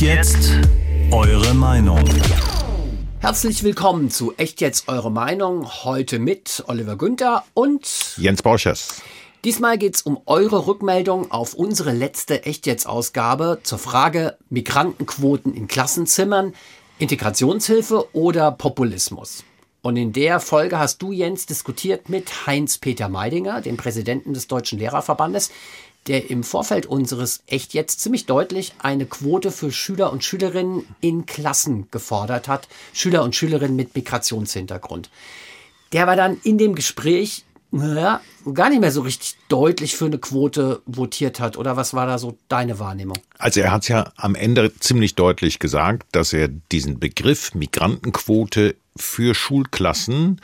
Echt jetzt? Eure Meinung. Herzlich willkommen zu Echt jetzt eure Meinung. Heute mit Oliver Günther und Jens Borchers. Diesmal geht's um eure Rückmeldung auf unsere letzte Echt jetzt Ausgabe zur Frage Migrantenquoten in Klassenzimmern, Integrationshilfe oder Populismus. Und in der Folge hast du, Jens, diskutiert mit Heinz-Peter Meidinger, dem Präsidenten des Deutschen Lehrerverbandes, der im Vorfeld unseres echt jetzt ziemlich deutlich eine Quote für Schüler und Schülerinnen in Klassen gefordert hat. Schüler und Schülerinnen mit Migrationshintergrund. Der war dann in dem Gespräch ja, gar nicht mehr so richtig deutlich für eine Quote votiert hat. Oder was war da so deine Wahrnehmung? Also er hat ja am Ende ziemlich deutlich gesagt, dass er diesen Begriff Migrantenquote für Schulklassen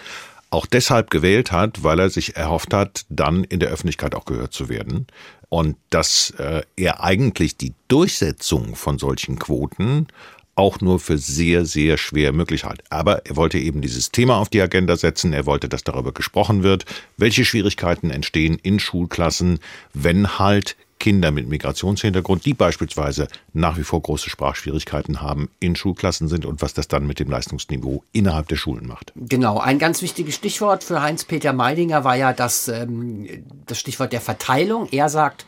auch deshalb gewählt hat, weil er sich erhofft hat, dann in der Öffentlichkeit auch gehört zu werden. Und dass äh, er eigentlich die Durchsetzung von solchen Quoten auch nur für sehr, sehr schwer möglich hat. Aber er wollte eben dieses Thema auf die Agenda setzen. Er wollte, dass darüber gesprochen wird, welche Schwierigkeiten entstehen in Schulklassen, wenn halt Kinder mit Migrationshintergrund, die beispielsweise nach wie vor große Sprachschwierigkeiten haben, in Schulklassen sind und was das dann mit dem Leistungsniveau innerhalb der Schulen macht. Genau, ein ganz wichtiges Stichwort für Heinz-Peter Meidinger war ja das, ähm, das Stichwort der Verteilung. Er sagt,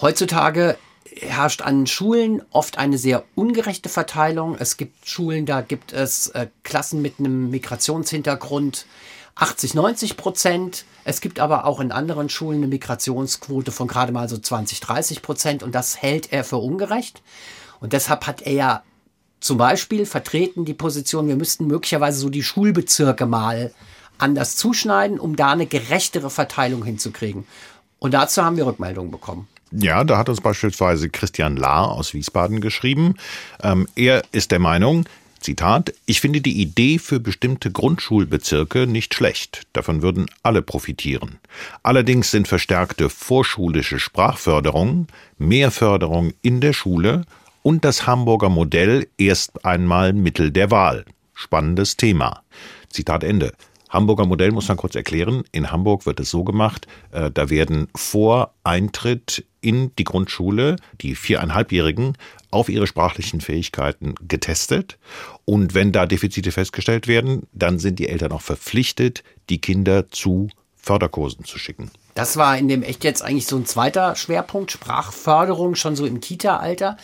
heutzutage herrscht an Schulen oft eine sehr ungerechte Verteilung. Es gibt Schulen, da gibt es äh, Klassen mit einem Migrationshintergrund 80, 90 Prozent. Es gibt aber auch in anderen Schulen eine Migrationsquote von gerade mal so 20, 30 Prozent und das hält er für ungerecht. Und deshalb hat er ja zum Beispiel vertreten die Position, wir müssten möglicherweise so die Schulbezirke mal anders zuschneiden, um da eine gerechtere Verteilung hinzukriegen. Und dazu haben wir Rückmeldungen bekommen. Ja, da hat uns beispielsweise Christian Lahr aus Wiesbaden geschrieben. Ähm, er ist der Meinung, Zitat, ich finde die Idee für bestimmte Grundschulbezirke nicht schlecht. Davon würden alle profitieren. Allerdings sind verstärkte vorschulische Sprachförderung, mehr Förderung in der Schule und das Hamburger Modell erst einmal Mittel der Wahl. Spannendes Thema. Zitat Ende. Hamburger Modell muss man kurz erklären. In Hamburg wird es so gemacht, äh, da werden vor Eintritt in die Grundschule die viereinhalbjährigen auf ihre sprachlichen Fähigkeiten getestet. Und wenn da Defizite festgestellt werden, dann sind die Eltern auch verpflichtet, die Kinder zu Förderkursen zu schicken. Das war in dem echt jetzt eigentlich so ein zweiter Schwerpunkt, Sprachförderung, schon so im Kita-Alter.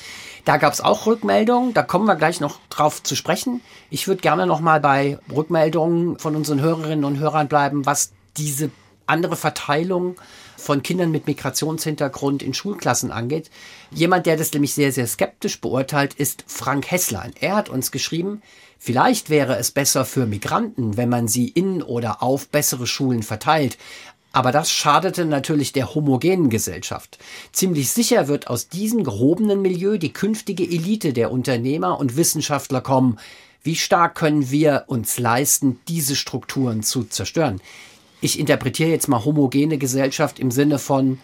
Da gab es auch Rückmeldungen, da kommen wir gleich noch drauf zu sprechen. Ich würde gerne noch mal bei Rückmeldungen von unseren Hörerinnen und Hörern bleiben, was diese andere Verteilung von Kindern mit Migrationshintergrund in Schulklassen angeht. Jemand, der das nämlich sehr, sehr skeptisch beurteilt, ist Frank Hesslein. Er hat uns geschrieben, vielleicht wäre es besser für Migranten, wenn man sie in oder auf bessere Schulen verteilt. Aber das schadete natürlich der homogenen Gesellschaft. Ziemlich sicher wird aus diesem gehobenen Milieu die künftige Elite der Unternehmer und Wissenschaftler kommen. Wie stark können wir uns leisten, diese Strukturen zu zerstören? Ich interpretiere jetzt mal homogene Gesellschaft im Sinne von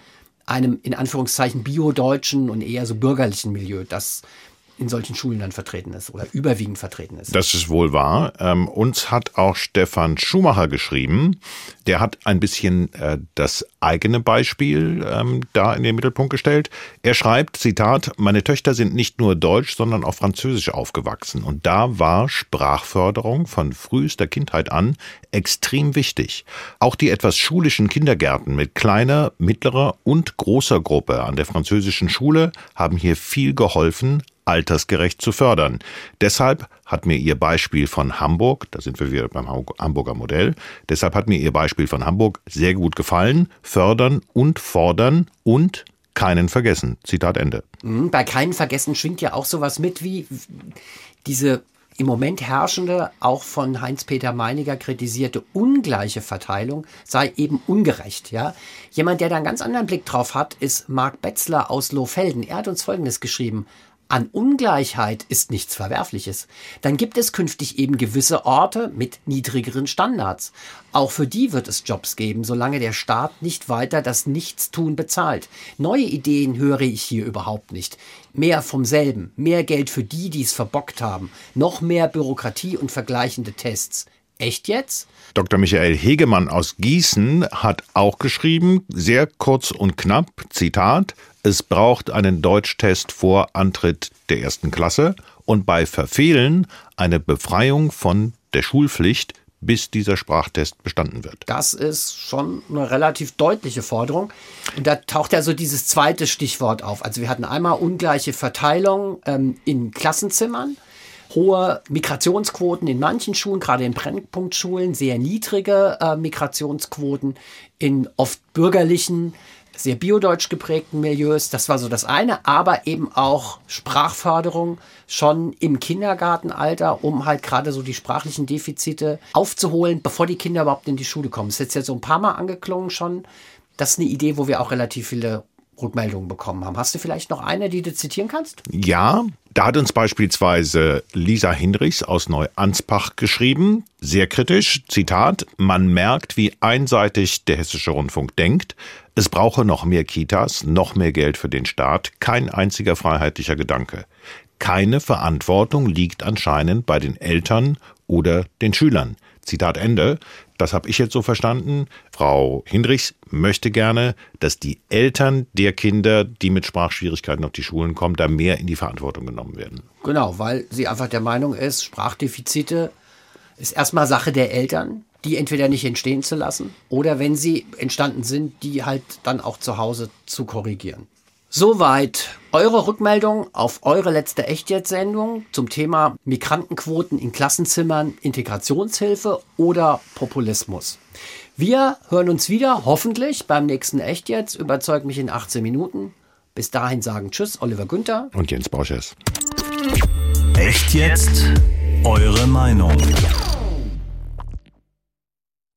einem in Anführungszeichen biodeutschen und eher so bürgerlichen Milieu. Das in solchen Schulen dann vertreten ist oder überwiegend vertreten ist. Das ist wohl wahr. Ähm, uns hat auch Stefan Schumacher geschrieben. Der hat ein bisschen äh, das eigene Beispiel ähm, da in den Mittelpunkt gestellt. Er schreibt, Zitat, meine Töchter sind nicht nur deutsch, sondern auch französisch aufgewachsen. Und da war Sprachförderung von frühester Kindheit an extrem wichtig. Auch die etwas schulischen Kindergärten mit kleiner, mittlerer und großer Gruppe an der französischen Schule haben hier viel geholfen, altersgerecht zu fördern. Deshalb hat mir Ihr Beispiel von Hamburg, da sind wir wieder beim Hamburger Modell, deshalb hat mir Ihr Beispiel von Hamburg sehr gut gefallen. Fördern und fordern und keinen vergessen. Zitat Ende. Mhm, bei keinen vergessen schwingt ja auch sowas mit wie diese im Moment herrschende, auch von Heinz-Peter Meiniger kritisierte ungleiche Verteilung sei eben ungerecht. Ja? Jemand, der da einen ganz anderen Blick drauf hat, ist Marc Betzler aus Lohfelden. Er hat uns Folgendes geschrieben. An Ungleichheit ist nichts Verwerfliches. Dann gibt es künftig eben gewisse Orte mit niedrigeren Standards. Auch für die wird es Jobs geben, solange der Staat nicht weiter das Nichtstun bezahlt. Neue Ideen höre ich hier überhaupt nicht. Mehr vom selben, mehr Geld für die, die es verbockt haben, noch mehr Bürokratie und vergleichende Tests. Echt jetzt? Dr. Michael Hegemann aus Gießen hat auch geschrieben, sehr kurz und knapp, Zitat, es braucht einen Deutschtest vor Antritt der ersten Klasse und bei Verfehlen eine Befreiung von der Schulpflicht, bis dieser Sprachtest bestanden wird. Das ist schon eine relativ deutliche Forderung. Und da taucht ja so dieses zweite Stichwort auf. Also wir hatten einmal ungleiche Verteilung ähm, in Klassenzimmern hohe Migrationsquoten in manchen Schulen, gerade in Brennpunktschulen, sehr niedrige äh, Migrationsquoten in oft bürgerlichen, sehr biodeutsch geprägten Milieus. Das war so das eine, aber eben auch Sprachförderung schon im Kindergartenalter, um halt gerade so die sprachlichen Defizite aufzuholen, bevor die Kinder überhaupt in die Schule kommen. Das ist jetzt ja so ein paar Mal angeklungen schon. Das ist eine Idee, wo wir auch relativ viele Rückmeldungen bekommen haben. Hast du vielleicht noch eine, die du zitieren kannst? Ja, da hat uns beispielsweise Lisa Hinrichs aus Neuanspach geschrieben, sehr kritisch, Zitat, man merkt, wie einseitig der hessische Rundfunk denkt. Es brauche noch mehr Kitas, noch mehr Geld für den Staat, kein einziger freiheitlicher Gedanke. Keine Verantwortung liegt anscheinend bei den Eltern oder den Schülern. Zitat Ende. Das habe ich jetzt so verstanden. Frau Hindrichs möchte gerne, dass die Eltern der Kinder, die mit Sprachschwierigkeiten auf die Schulen kommen, da mehr in die Verantwortung genommen werden. Genau, weil sie einfach der Meinung ist, Sprachdefizite ist erstmal Sache der Eltern, die entweder nicht entstehen zu lassen oder wenn sie entstanden sind, die halt dann auch zu Hause zu korrigieren. Soweit eure Rückmeldung auf eure letzte Echtjetzt-Sendung zum Thema Migrantenquoten in Klassenzimmern, Integrationshilfe oder Populismus. Wir hören uns wieder, hoffentlich beim nächsten Echtjetzt. Überzeugt mich in 18 Minuten. Bis dahin sagen Tschüss, Oliver Günther und Jens Borches. Echt jetzt? Eure Meinung.